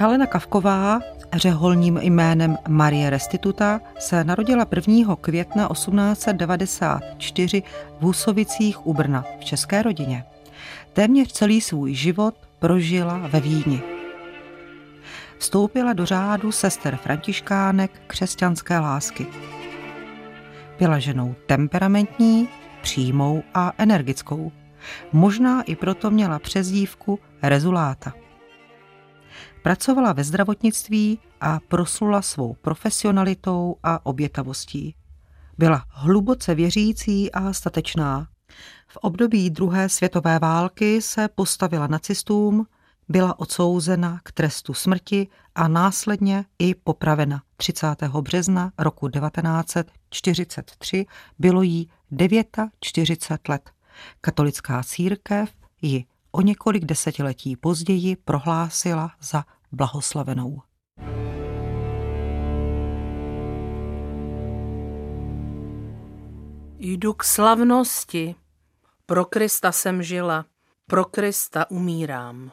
Helena Kavková, řeholním jménem Marie Restituta, se narodila 1. května 1894 v Husovicích u Brna v české rodině. Téměř celý svůj život prožila ve Vídni. Vstoupila do řádu sester františkánek křesťanské lásky. Byla ženou temperamentní, přímou a energickou. Možná i proto měla přezdívku Rezuláta. Pracovala ve zdravotnictví a proslula svou profesionalitou a obětavostí. Byla hluboce věřící a statečná. V období druhé světové války se postavila nacistům, byla odsouzena k trestu smrti a následně i popravena. 30. března roku 1943 bylo jí 49 let. Katolická církev ji o několik desetiletí později prohlásila za blahoslavenou. Jdu k slavnosti. Pro Krista jsem žila, pro Krista umírám.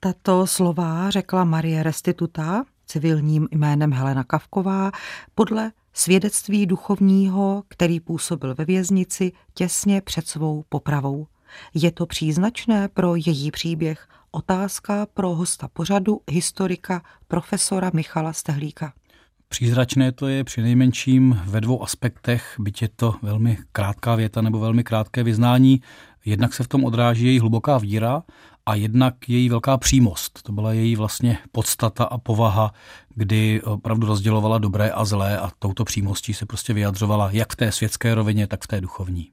Tato slova řekla Marie Restituta, civilním jménem Helena Kavková, podle svědectví duchovního, který působil ve věznici těsně před svou popravou. Je to příznačné pro její příběh? Otázka pro hosta pořadu, historika profesora Michala Stehlíka. Přízračné to je při nejmenším ve dvou aspektech, byť je to velmi krátká věta nebo velmi krátké vyznání. Jednak se v tom odráží její hluboká víra a jednak její velká přímost. To byla její vlastně podstata a povaha, kdy opravdu rozdělovala dobré a zlé a touto přímostí se prostě vyjadřovala jak v té světské rovině, tak v té duchovní.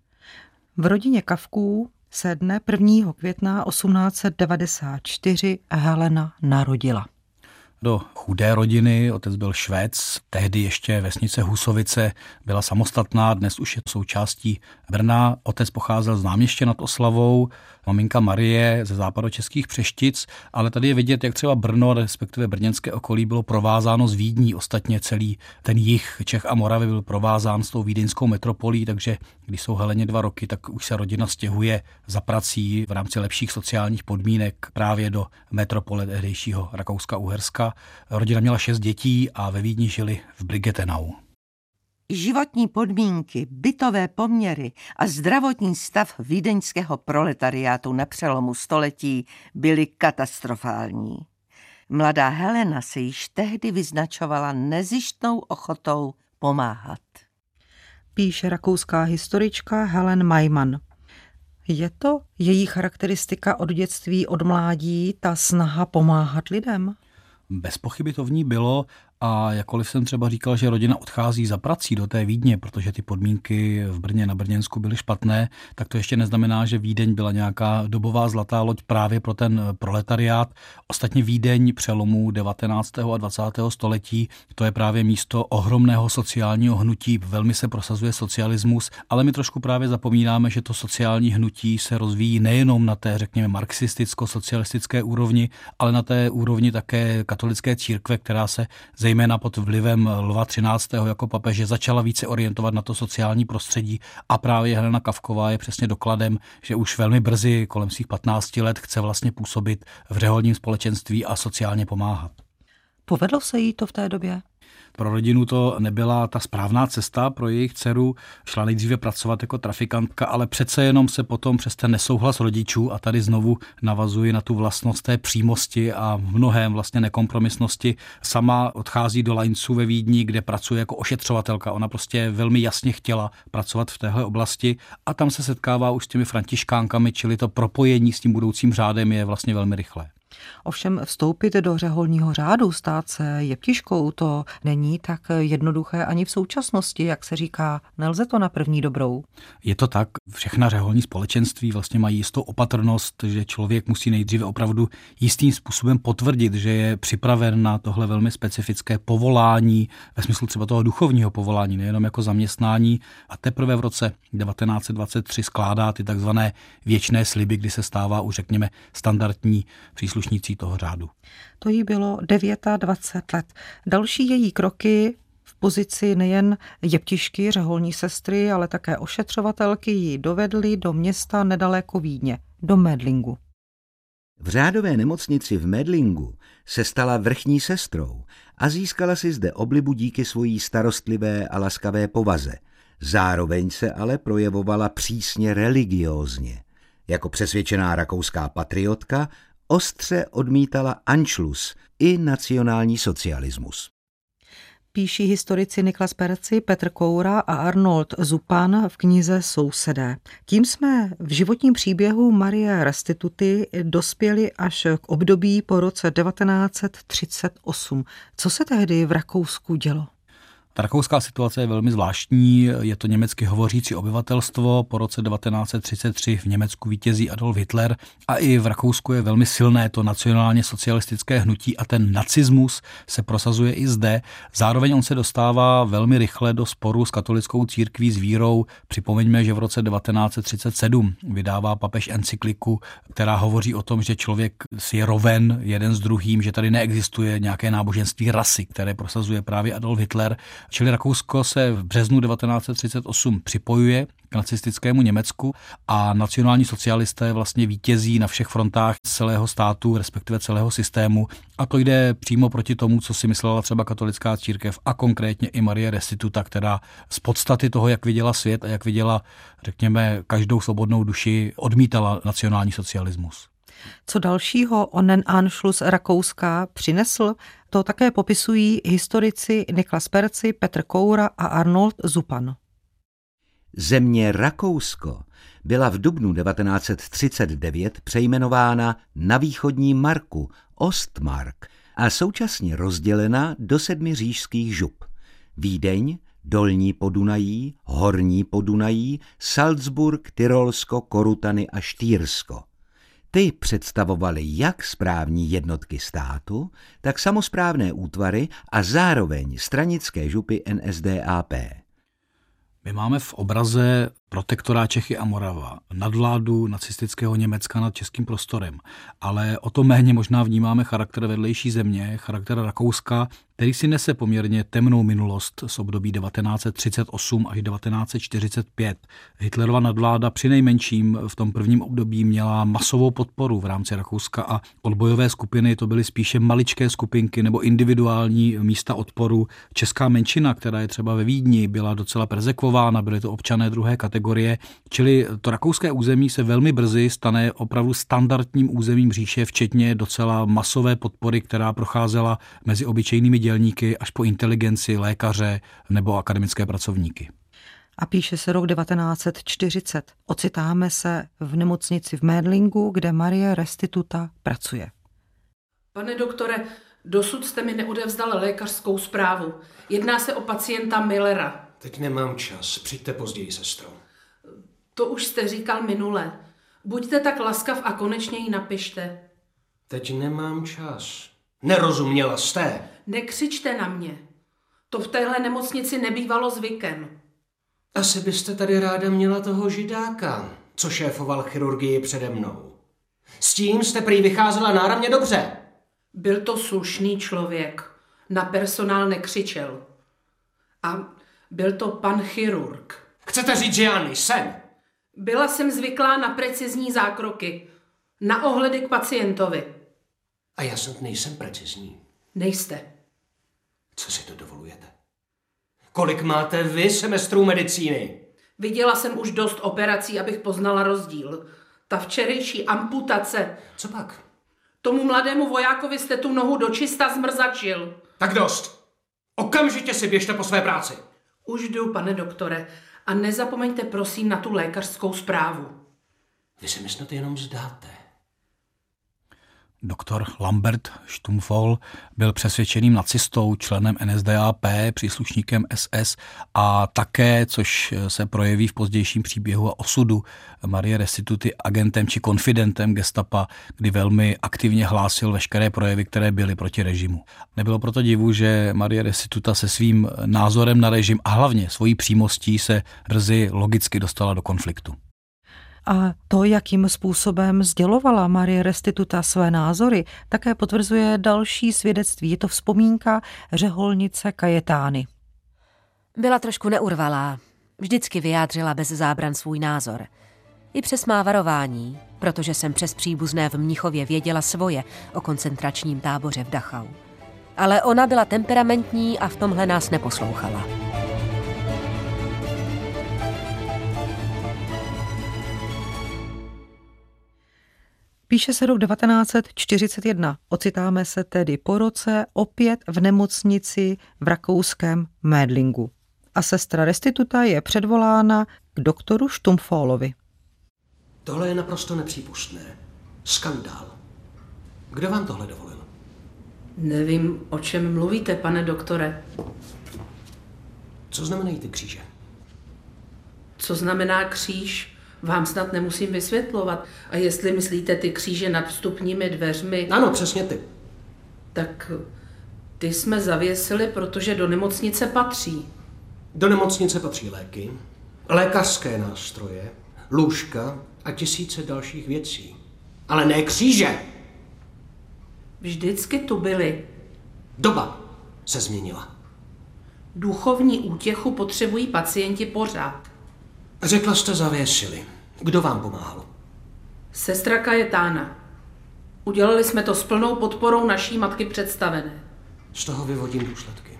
V rodině Kavků se dne 1. května 1894 Helena narodila do chudé rodiny. Otec byl Švéc, tehdy ještě vesnice Husovice byla samostatná, dnes už je součástí Brna. Otec pocházel z náměště nad Oslavou, maminka Marie ze západočeských Přeštic, ale tady je vidět, jak třeba Brno, respektive brněnské okolí, bylo provázáno s Vídní. Ostatně celý ten jich Čech a Moravy byl provázán s tou vídeňskou metropolí, takže když jsou Heleně dva roky, tak už se rodina stěhuje za prací v rámci lepších sociálních podmínek právě do metropole tehdejšího Rakouska-Uherska. Rodina měla šest dětí a ve Vídni žili v Brigetenau. Životní podmínky, bytové poměry a zdravotní stav vídeňského proletariátu na přelomu století byly katastrofální. Mladá Helena se již tehdy vyznačovala nezištnou ochotou pomáhat. Píše rakouská historička Helen Majman. Je to její charakteristika od dětství, od mládí, ta snaha pomáhat lidem? Bez pochyby to v ní bylo a jakkoliv jsem třeba říkal, že rodina odchází za prací do té Vídně, protože ty podmínky v Brně na Brněnsku byly špatné, tak to ještě neznamená, že Vídeň byla nějaká dobová zlatá loď právě pro ten proletariát. Ostatně Vídeň přelomu 19. a 20. století, to je právě místo ohromného sociálního hnutí, velmi se prosazuje socialismus, ale my trošku právě zapomínáme, že to sociální hnutí se rozvíjí nejenom na té, řekněme, marxisticko-socialistické úrovni, ale na té úrovni také katolické církve, která se zejména pod vlivem Lva 13. jako papeže začala více orientovat na to sociální prostředí a právě Helena Kavková je přesně dokladem, že už velmi brzy, kolem svých 15 let, chce vlastně působit v řeholním společenství a sociálně pomáhat. Povedlo se jí to v té době? Pro rodinu to nebyla ta správná cesta pro jejich dceru. Šla nejdříve pracovat jako trafikantka, ale přece jenom se potom přes ten nesouhlas rodičů a tady znovu navazuji na tu vlastnost té přímosti a v mnohém vlastně nekompromisnosti. Sama odchází do Lajnců ve Vídni, kde pracuje jako ošetřovatelka. Ona prostě velmi jasně chtěla pracovat v téhle oblasti a tam se setkává už s těmi františkánkami, čili to propojení s tím budoucím řádem je vlastně velmi rychlé. Ovšem vstoupit do řeholního řádu, stát se jeptiškou, to není tak jednoduché ani v současnosti, jak se říká. Nelze to na první dobrou. Je to tak. Všechna řeholní společenství vlastně mají jistou opatrnost, že člověk musí nejdříve opravdu jistým způsobem potvrdit, že je připraven na tohle velmi specifické povolání, ve smyslu třeba toho duchovního povolání, nejenom jako zaměstnání. A teprve v roce 1923 skládá ty takzvané věčné sliby, kdy se stává už řekněme standardní příslušník příslušnící toho řádu. To jí bylo 29 let. Další její kroky v pozici nejen jeptišky, řeholní sestry, ale také ošetřovatelky ji dovedly do města nedaleko Vídně, do Medlingu. V řádové nemocnici v Medlingu se stala vrchní sestrou a získala si zde oblibu díky svojí starostlivé a laskavé povaze. Zároveň se ale projevovala přísně religiózně. Jako přesvědčená rakouská patriotka ostře odmítala Anschluss i nacionální socialismus píší historici Niklas Perci, Petr Koura a Arnold Zupan v knize Sousedé. Tím jsme v životním příběhu Marie Restituty dospěli až k období po roce 1938. Co se tehdy v Rakousku dělo? Ta rakouská situace je velmi zvláštní. Je to německy hovořící obyvatelstvo. Po roce 1933 v Německu vítězí Adolf Hitler a i v Rakousku je velmi silné to nacionálně socialistické hnutí a ten nacismus se prosazuje i zde. Zároveň on se dostává velmi rychle do sporu s katolickou církví s vírou. Připomeňme, že v roce 1937 vydává papež encykliku, která hovoří o tom, že člověk si je roven jeden s druhým, že tady neexistuje nějaké náboženství rasy, které prosazuje právě Adolf Hitler. Čili Rakousko se v březnu 1938 připojuje k nacistickému Německu a nacionální socialisté vlastně vítězí na všech frontách celého státu, respektive celého systému. A to jde přímo proti tomu, co si myslela třeba katolická církev a konkrétně i Marie Restituta, která z podstaty toho, jak viděla svět a jak viděla, řekněme, každou svobodnou duši, odmítala nacionální socialismus. Co dalšího onen Anschluss Rakouska přinesl, to také popisují historici Niklas Perci, Petr Koura a Arnold Zupan. Země Rakousko byla v dubnu 1939 přejmenována na východní Marku, Ostmark, a současně rozdělena do sedmi říšských žup. Vídeň, Dolní Podunají, Horní Podunají, Salzburg, Tyrolsko, Korutany a Štýrsko – ty představovaly jak správní jednotky státu, tak samozprávné útvary a zároveň stranické župy NSDAP. My máme v obraze protektorá Čechy a Morava, nadvládu nacistického Německa nad českým prostorem, ale o to méně možná vnímáme charakter vedlejší země, charakter Rakouska, který si nese poměrně temnou minulost z období 1938 až 1945. Hitlerova nadvláda při nejmenším v tom prvním období měla masovou podporu v rámci Rakouska a odbojové skupiny to byly spíše maličké skupinky nebo individuální místa odporu. Česká menšina, která je třeba ve Vídni, byla docela persekvována, byly to občané druhé kategorie, čili to rakouské území se velmi brzy stane opravdu standardním územím říše, včetně docela masové podpory, která procházela mezi obyčejnými dělníky až po inteligenci, lékaře nebo akademické pracovníky. A píše se rok 1940. Ocitáme se v nemocnici v Medlingu, kde Marie Restituta pracuje. Pane doktore, dosud jste mi neodevzdal lékařskou zprávu. Jedná se o pacienta Millera. Teď nemám čas, přijďte později, sestro. To už jste říkal minule. Buďte tak laskav a konečně ji napište. Teď nemám čas. Nerozuměla jste? Nekřičte na mě. To v téhle nemocnici nebývalo zvykem. Asi byste tady ráda měla toho židáka, co šéfoval chirurgii přede mnou. S tím jste prý vycházela náramně dobře. Byl to slušný člověk. Na personál nekřičel. A byl to pan chirurg. Chcete říct, že já nejsem? Byla jsem zvyklá na precizní zákroky. Na ohledy k pacientovi. A já snad nejsem precizní. Nejste. Co si to dovolujete? Kolik máte vy semestrů medicíny? Viděla jsem už dost operací, abych poznala rozdíl. Ta včerejší amputace. Co pak? Tomu mladému vojákovi jste tu nohu dočista zmrzačil. Tak dost. Okamžitě si běžte po své práci. Už jdu, pane doktore. A nezapomeňte prosím na tu lékařskou zprávu. Vy se mi snad jenom zdáte. Doktor Lambert Stumpfol byl přesvědčeným nacistou, členem NSDAP, příslušníkem SS a také, což se projeví v pozdějším příběhu a osudu Marie Restituty agentem či konfidentem gestapa, kdy velmi aktivně hlásil veškeré projevy, které byly proti režimu. Nebylo proto divu, že Marie Restituta se svým názorem na režim a hlavně svojí přímostí se brzy logicky dostala do konfliktu. A to, jakým způsobem sdělovala Marie Restituta své názory, také potvrzuje další svědectví. Je to vzpomínka řeholnice Kajetány. Byla trošku neurvalá. Vždycky vyjádřila bez zábran svůj názor. i přes má varování, protože jsem přes příbuzné v Mnichově věděla svoje o koncentračním táboře v Dachau. Ale ona byla temperamentní a v tomhle nás neposlouchala. Píše se rok 1941. Ocitáme se tedy po roce opět v nemocnici v rakouském Médlingu. A sestra restituta je předvolána k doktoru Štumfólovi. Tohle je naprosto nepřípustné. Skandál. Kdo vám tohle dovolil? Nevím, o čem mluvíte, pane doktore. Co znamenají ty kříže? Co znamená kříž? Vám snad nemusím vysvětlovat. A jestli myslíte ty kříže nad vstupními dveřmi... Ano, přesně ty. Tak ty jsme zavěsili, protože do nemocnice patří. Do nemocnice patří léky, lékařské nástroje, lůžka a tisíce dalších věcí. Ale ne kříže! Vždycky tu byly. Doba se změnila. Duchovní útěchu potřebují pacienti pořád. Řekla jste zavěsili. Kdo vám pomáhal? Sestra Kajetána. Udělali jsme to s plnou podporou naší matky představené. Z toho vyvodím důsledky.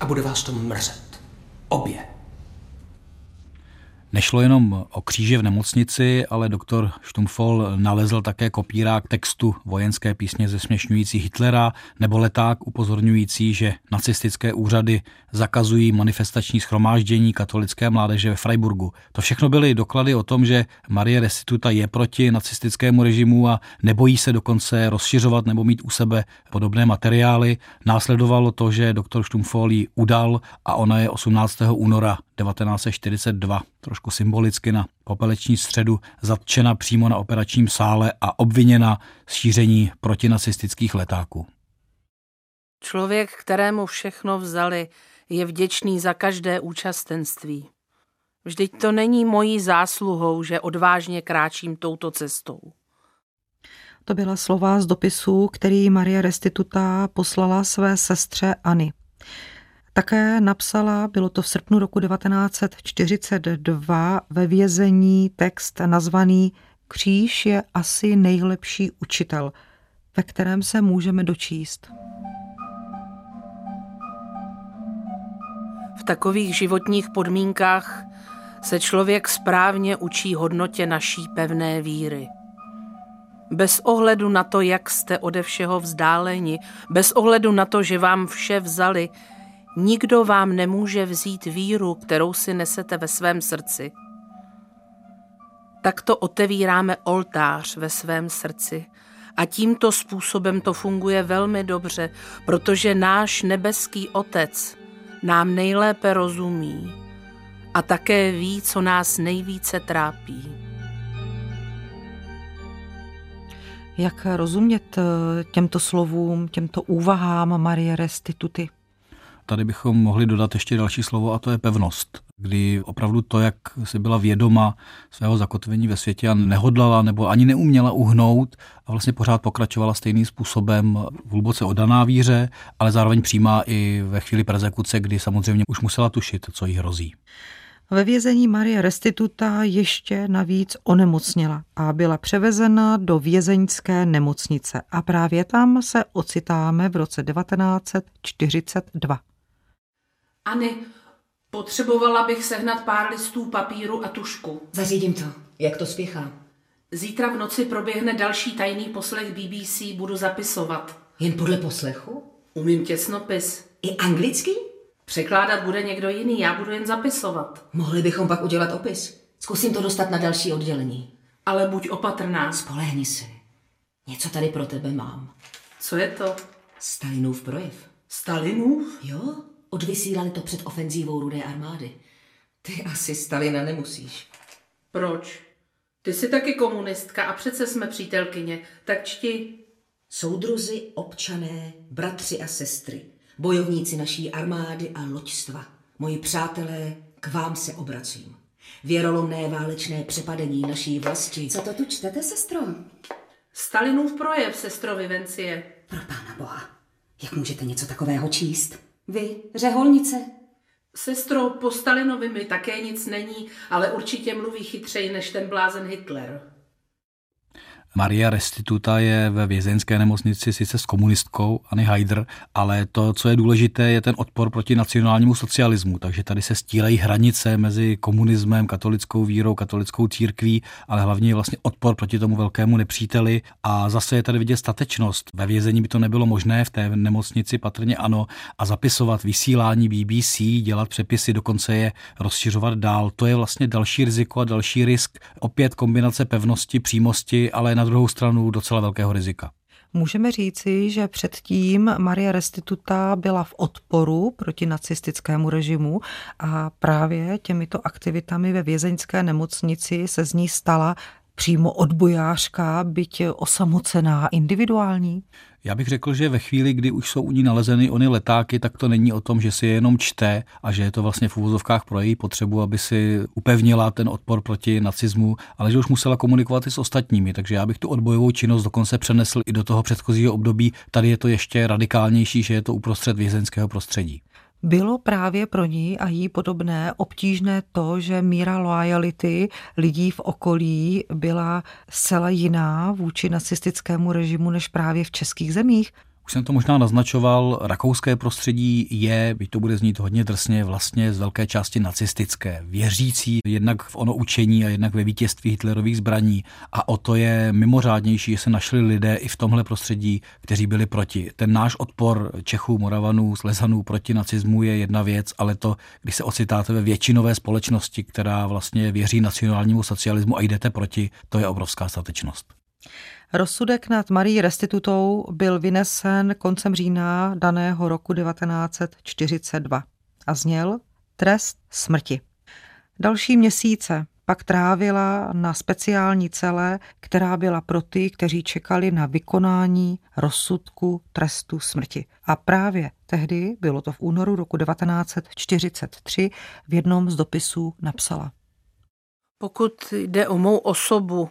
A bude vás to mrzet. Obě. Nešlo jenom o kříže v nemocnici, ale doktor Stumpfol nalezl také kopírák textu vojenské písně zesměšňující Hitlera nebo leták upozorňující, že nacistické úřady zakazují manifestační schromáždění katolické mládeže ve Freiburgu. To všechno byly doklady o tom, že Marie Restituta je proti nacistickému režimu a nebojí se dokonce rozšiřovat nebo mít u sebe podobné materiály. Následovalo to, že doktor Stumpfol ji udal a ona je 18. února 1942 trošku symbolicky na popeleční středu zatčena přímo na operačním sále a obviněna z šíření protinacistických letáků. Člověk, kterému všechno vzali, je vděčný za každé účastenství. Vždyť to není mojí zásluhou, že odvážně kráčím touto cestou. To byla slova z dopisu, který Maria Restituta poslala své sestře Ani. Také napsala, bylo to v srpnu roku 1942, ve vězení text nazvaný Kříž je asi nejlepší učitel, ve kterém se můžeme dočíst. V takových životních podmínkách se člověk správně učí hodnotě naší pevné víry. Bez ohledu na to, jak jste ode všeho vzdáleni, bez ohledu na to, že vám vše vzali, Nikdo vám nemůže vzít víru, kterou si nesete ve svém srdci. Takto otevíráme oltář ve svém srdci a tímto způsobem to funguje velmi dobře, protože náš nebeský Otec nám nejlépe rozumí a také ví, co nás nejvíce trápí. Jak rozumět eh, těmto slovům, těmto úvahám Marie Restituty? Tady bychom mohli dodat ještě další slovo a to je pevnost, kdy opravdu to, jak si byla vědoma svého zakotvení ve světě a nehodlala nebo ani neuměla uhnout a vlastně pořád pokračovala stejným způsobem v hluboce odaná víře, ale zároveň přijímá i ve chvíli persekuce, kdy samozřejmě už musela tušit, co jí hrozí. Ve vězení Marie Restituta ještě navíc onemocněla a byla převezena do vězeňské nemocnice a právě tam se ocitáme v roce 1942. Ani, potřebovala bych sehnat pár listů papíru a tušku. Zařídím to. Jak to spěchá? Zítra v noci proběhne další tajný poslech BBC, budu zapisovat. Jen podle poslechu? Umím těsnopis. I anglický? Překládat bude někdo jiný, já budu jen zapisovat. Mohli bychom pak udělat opis. Zkusím to dostat na další oddělení. Ale buď opatrná. Spolehni se. Něco tady pro tebe mám. Co je to? Stalinův projev. Stalinův? Jo, Odvysílali to před ofenzívou rudé armády. Ty asi Stalina nemusíš. Proč? Ty jsi taky komunistka a přece jsme přítelkyně, tak čti. Soudruzi, občané, bratři a sestry, bojovníci naší armády a loďstva, moji přátelé, k vám se obracím. Věrolomné válečné přepadení naší vlasti. Co to tu čtete, sestro? Stalinův projev, sestro Vivencie. Pro pána boha, jak můžete něco takového číst? Vy, řeholnice? Sestro, po Stalinovi mi také nic není, ale určitě mluví chytřej než ten blázen Hitler. Maria Restituta je ve vězeňské nemocnici sice s komunistkou Anny Haider, ale to, co je důležité, je ten odpor proti nacionálnímu socialismu. Takže tady se stílejí hranice mezi komunismem, katolickou vírou, katolickou církví, ale hlavně je vlastně odpor proti tomu velkému nepříteli. A zase je tady vidět statečnost. Ve vězení by to nebylo možné, v té nemocnici patrně ano. A zapisovat vysílání BBC, dělat přepisy, dokonce je rozšiřovat dál. To je vlastně další riziko a další risk. Opět kombinace pevnosti, přímosti, ale na na druhou stranu docela velkého rizika. Můžeme říci, že předtím Maria Restituta byla v odporu proti nacistickému režimu a právě těmito aktivitami ve vězeňské nemocnici se z ní stala přímo odbojářka, byť osamocená, individuální? Já bych řekl, že ve chvíli, kdy už jsou u ní nalezeny ony letáky, tak to není o tom, že si je jenom čte a že je to vlastně v úvozovkách pro její potřebu, aby si upevnila ten odpor proti nacismu, ale že už musela komunikovat i s ostatními. Takže já bych tu odbojovou činnost dokonce přenesl i do toho předchozího období. Tady je to ještě radikálnější, že je to uprostřed vězeňského prostředí. Bylo právě pro ní a jí podobné obtížné to, že míra loyalty lidí v okolí byla zcela jiná vůči nacistickému režimu než právě v českých zemích. Už jsem to možná naznačoval, rakouské prostředí je, byť to bude znít hodně drsně, vlastně z velké části nacistické, věřící jednak v ono učení a jednak ve vítězství Hitlerových zbraní. A o to je mimořádnější, že se našli lidé i v tomhle prostředí, kteří byli proti. Ten náš odpor Čechů, Moravanů, Slezanů proti nacismu je jedna věc, ale to, když se ocitáte ve většinové společnosti, která vlastně věří nacionálnímu socialismu a jdete proti, to je obrovská statečnost. Rozsudek nad Marí Restitutou byl vynesen koncem října daného roku 1942 a zněl trest smrti. Další měsíce pak trávila na speciální celé, která byla pro ty, kteří čekali na vykonání rozsudku trestu smrti. A právě tehdy, bylo to v únoru roku 1943, v jednom z dopisů napsala. Pokud jde o mou osobu,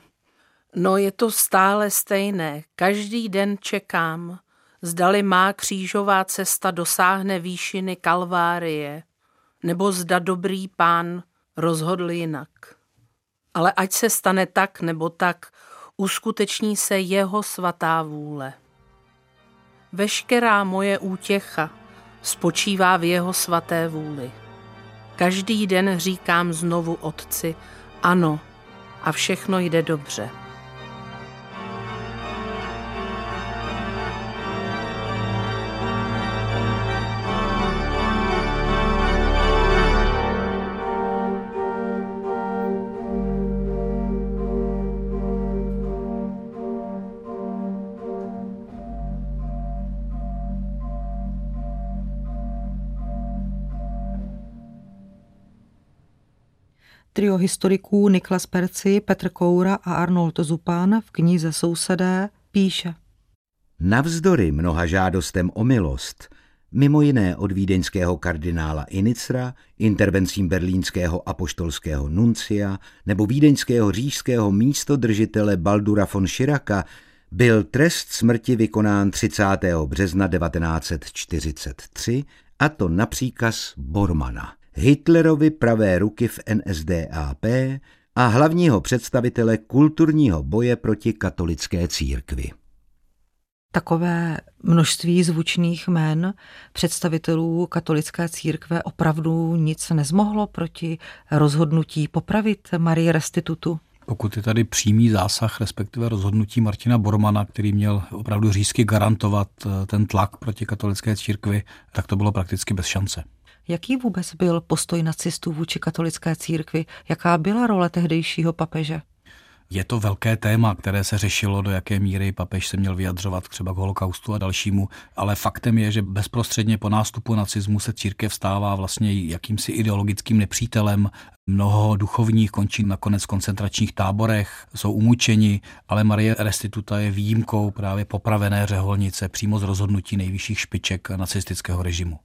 No je to stále stejné. Každý den čekám, zdali má křížová cesta dosáhne výšiny Kalvárie, nebo zda dobrý pán rozhodl jinak. Ale ať se stane tak nebo tak, uskuteční se jeho svatá vůle. Veškerá moje útěcha spočívá v jeho svaté vůli. Každý den říkám znovu otci, ano, a všechno jde dobře. Trio historiků Niklas Perci, Petr Koura a Arnold Zupan v knize Sousedé píše. Navzdory mnoha žádostem o milost, mimo jiné od vídeňského kardinála Inicra, intervencím berlínského apoštolského nuncia nebo vídeňského říšského místodržitele Baldura von Širaka, byl trest smrti vykonán 30. března 1943, a to na příkaz Bormana. Hitlerovi pravé ruky v NSDAP a hlavního představitele kulturního boje proti katolické církvi. Takové množství zvučných jmen představitelů katolické církve opravdu nic nezmohlo proti rozhodnutí popravit Marie Restitutu? Pokud je tady přímý zásah, respektive rozhodnutí Martina Bormana, který měl opravdu řízky garantovat eh, ten tlak proti katolické církvi, tak to bylo prakticky bez šance. Jaký vůbec byl postoj nacistů vůči katolické církvi? Jaká byla role tehdejšího papeže? Je to velké téma, které se řešilo, do jaké míry papež se měl vyjadřovat třeba k holokaustu a dalšímu, ale faktem je, že bezprostředně po nástupu nacismu se církev stává vlastně jakýmsi ideologickým nepřítelem. Mnoho duchovních končí nakonec v koncentračních táborech, jsou umučeni, ale Marie Restituta je výjimkou právě popravené řeholnice přímo z rozhodnutí nejvyšších špiček nacistického režimu.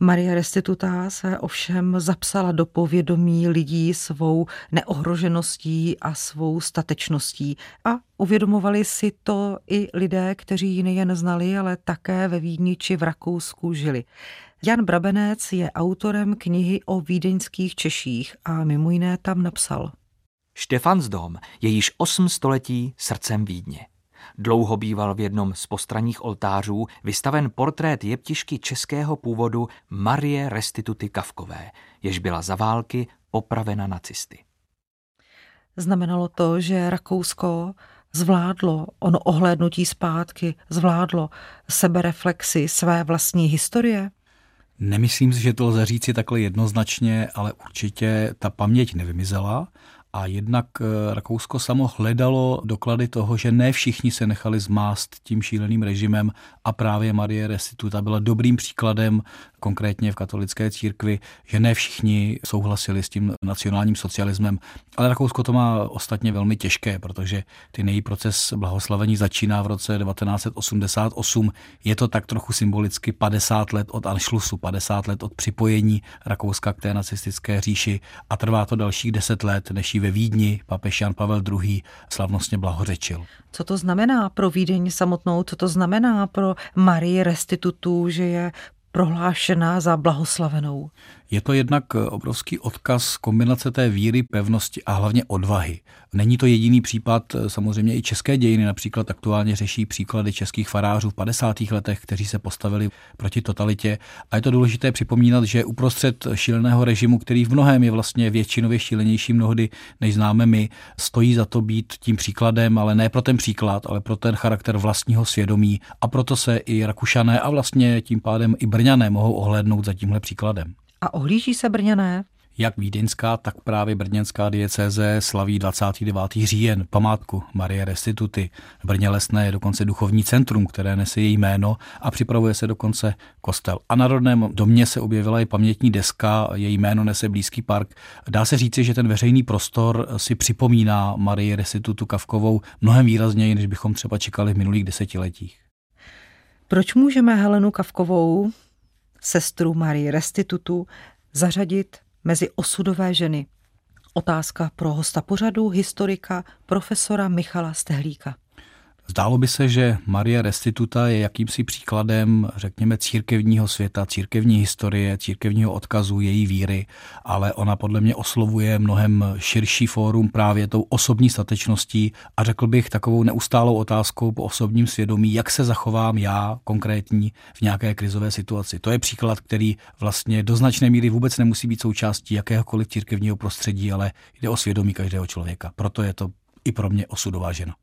Maria Restituta se ovšem zapsala do povědomí lidí svou neohrožeností a svou statečností a uvědomovali si to i lidé, kteří ji nejen znali, ale také ve Vídni či v Rakousku žili. Jan Brabenec je autorem knihy o vídeňských Češích a mimo jiné tam napsal. Štefansdom je již osm století srdcem Vídně. Dlouho býval v jednom z postranních oltářů vystaven portrét jeptišky českého původu Marie Restituty Kavkové, jež byla za války popravena nacisty. Znamenalo to, že Rakousko zvládlo ono ohlédnutí zpátky, zvládlo sebereflexi své vlastní historie? Nemyslím si, že to lze říci takhle jednoznačně, ale určitě ta paměť nevymizela a jednak eh, Rakousko samo hledalo doklady toho, že ne všichni se nechali zmást tím šíleným režimem a právě Marie Restituta byla dobrým příkladem konkrétně v katolické církvi, že ne všichni souhlasili s tím nacionálním socialismem. Ale Rakousko to má ostatně velmi těžké, protože ten její proces blahoslavení začíná v roce 1988. Je to tak trochu symbolicky 50 let od Anschlussu, 50 let od připojení Rakouska k té nacistické říši a trvá to dalších 10 let, než ji ve Vídni papež Jan Pavel II. slavnostně blahořečil. Co to znamená pro Vídeň samotnou? Co to znamená pro Marii Restitutu, že je prohlášená za blahoslavenou. Je to jednak eh, obrovský odkaz kombinace té víry, pevnosti a hlavně odvahy. Není to jediný případ, eh, samozřejmě i české dějiny například aktuálně řeší příklady českých farářů v 50. letech, kteří se postavili proti totalitě. A je to důležité připomínat, že uprostřed šíleného režimu, který v mnohem je vlastně většinově šílenější mnohdy, než známe my, stojí za to být tím příkladem, ale ne pro ten příklad, ale pro ten charakter vlastního svědomí. A proto se i Rakušané a vlastně tím pádem i Brňané mohou ohlédnout za tímhle příkladem. A ohlíží se Brněné? Jak vídeňská, tak právě brněnská diecéze slaví 29. říjen památku Marie Restituty. V Brně Lesné je dokonce duchovní centrum, které nese její jméno a připravuje se dokonce kostel. A na rodném domě se objevila i pamětní deska, její jméno nese blízký park. Dá se říci, že ten veřejný prostor si připomíná Marie Restitutu Kavkovou mnohem výrazněji, než bychom třeba čekali v minulých desetiletích. Proč můžeme Helenu Kavkovou sestru Marii Restitutu zařadit mezi osudové ženy. Otázka pro hosta pořadu, historika, profesora Michala Stehlíka. Zdálo by se, že Maria Restituta je jakýmsi příkladem, řekněme, církevního světa, církevní historie, církevního odkazu její víry, ale ona podle mě oslovuje mnohem širší fórum právě tou osobní statečností a řekl bych takovou neustálou otázkou po osobním svědomí, jak se zachovám já konkrétní v nějaké krizové situaci. To je příklad, který vlastně do značné míry vůbec nemusí být součástí jakéhokoliv církevního prostředí, ale jde o svědomí každého člověka. Proto je to i pro mě osudová žena.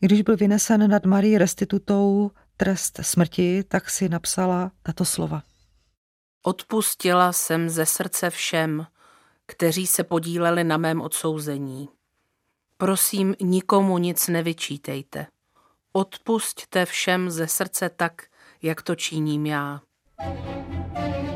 Když byl vynesen nad Marí restitutou trest smrti, tak si napsala tato slova. Odpustila jsem ze srdce všem, kteří se podíleli na mém odsouzení. Prosím, nikomu nic nevyčítejte. Odpusťte všem ze srdce tak, jak to činím já. thank you